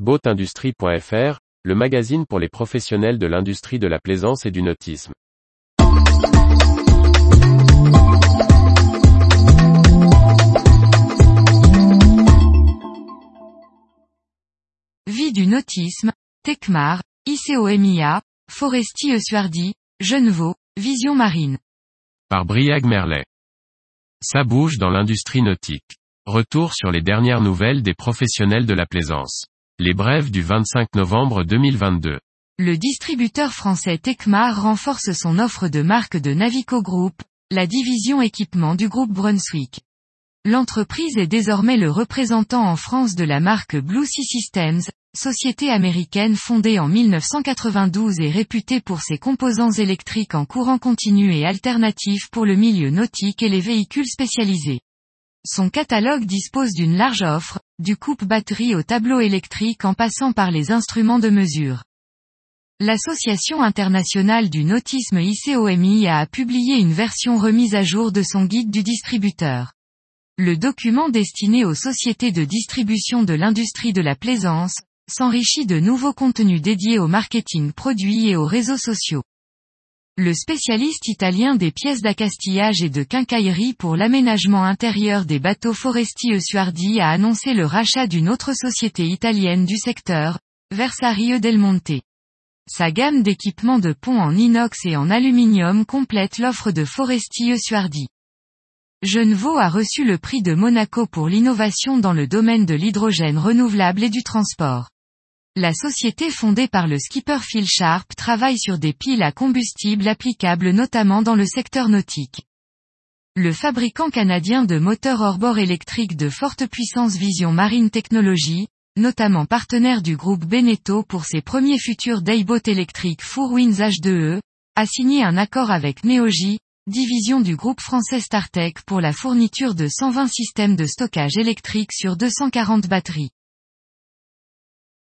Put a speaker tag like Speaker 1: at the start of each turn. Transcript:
Speaker 1: Boatindustrie.fr, le magazine pour les professionnels de l'industrie de la plaisance et du nautisme.
Speaker 2: Vie du nautisme, Tecmar, ICOMIA, Foresti Esuardi, Genevaux, Vision Marine.
Speaker 1: Par Briag Merlet. Ça bouge dans l'industrie nautique. Retour sur les dernières nouvelles des professionnels de la plaisance. Les brèves du 25 novembre 2022.
Speaker 2: Le distributeur français Tecmar renforce son offre de marque de Navico Group, la division équipement du groupe Brunswick. L'entreprise est désormais le représentant en France de la marque Blue Sea Systems, société américaine fondée en 1992 et réputée pour ses composants électriques en courant continu et alternatif pour le milieu nautique et les véhicules spécialisés. Son catalogue dispose d'une large offre, du coupe-batterie au tableau électrique en passant par les instruments de mesure. L'Association internationale du nautisme ICOMI a publié une version remise à jour de son guide du distributeur. Le document destiné aux sociétés de distribution de l'industrie de la plaisance, s'enrichit de nouveaux contenus dédiés au marketing produit et aux réseaux sociaux. Le spécialiste italien des pièces d'accastillage et de quincaillerie pour l'aménagement intérieur des bateaux forestiers Suardi a annoncé le rachat d'une autre société italienne du secteur, Versario del Monte. Sa gamme d'équipements de pont en inox et en aluminium complète l'offre de Foresti Suardi. Genevaux a reçu le prix de Monaco pour l'innovation dans le domaine de l'hydrogène renouvelable et du transport. La société fondée par le skipper Phil Sharp travaille sur des piles à combustible applicables notamment dans le secteur nautique. Le fabricant canadien de moteurs hors-bord électriques de forte puissance Vision Marine Technology, notamment partenaire du groupe Beneteau pour ses premiers futurs dayboat électriques Four Winds H2E, a signé un accord avec Neogy, division du groupe français Startech pour la fourniture de 120 systèmes de stockage électrique sur 240 batteries.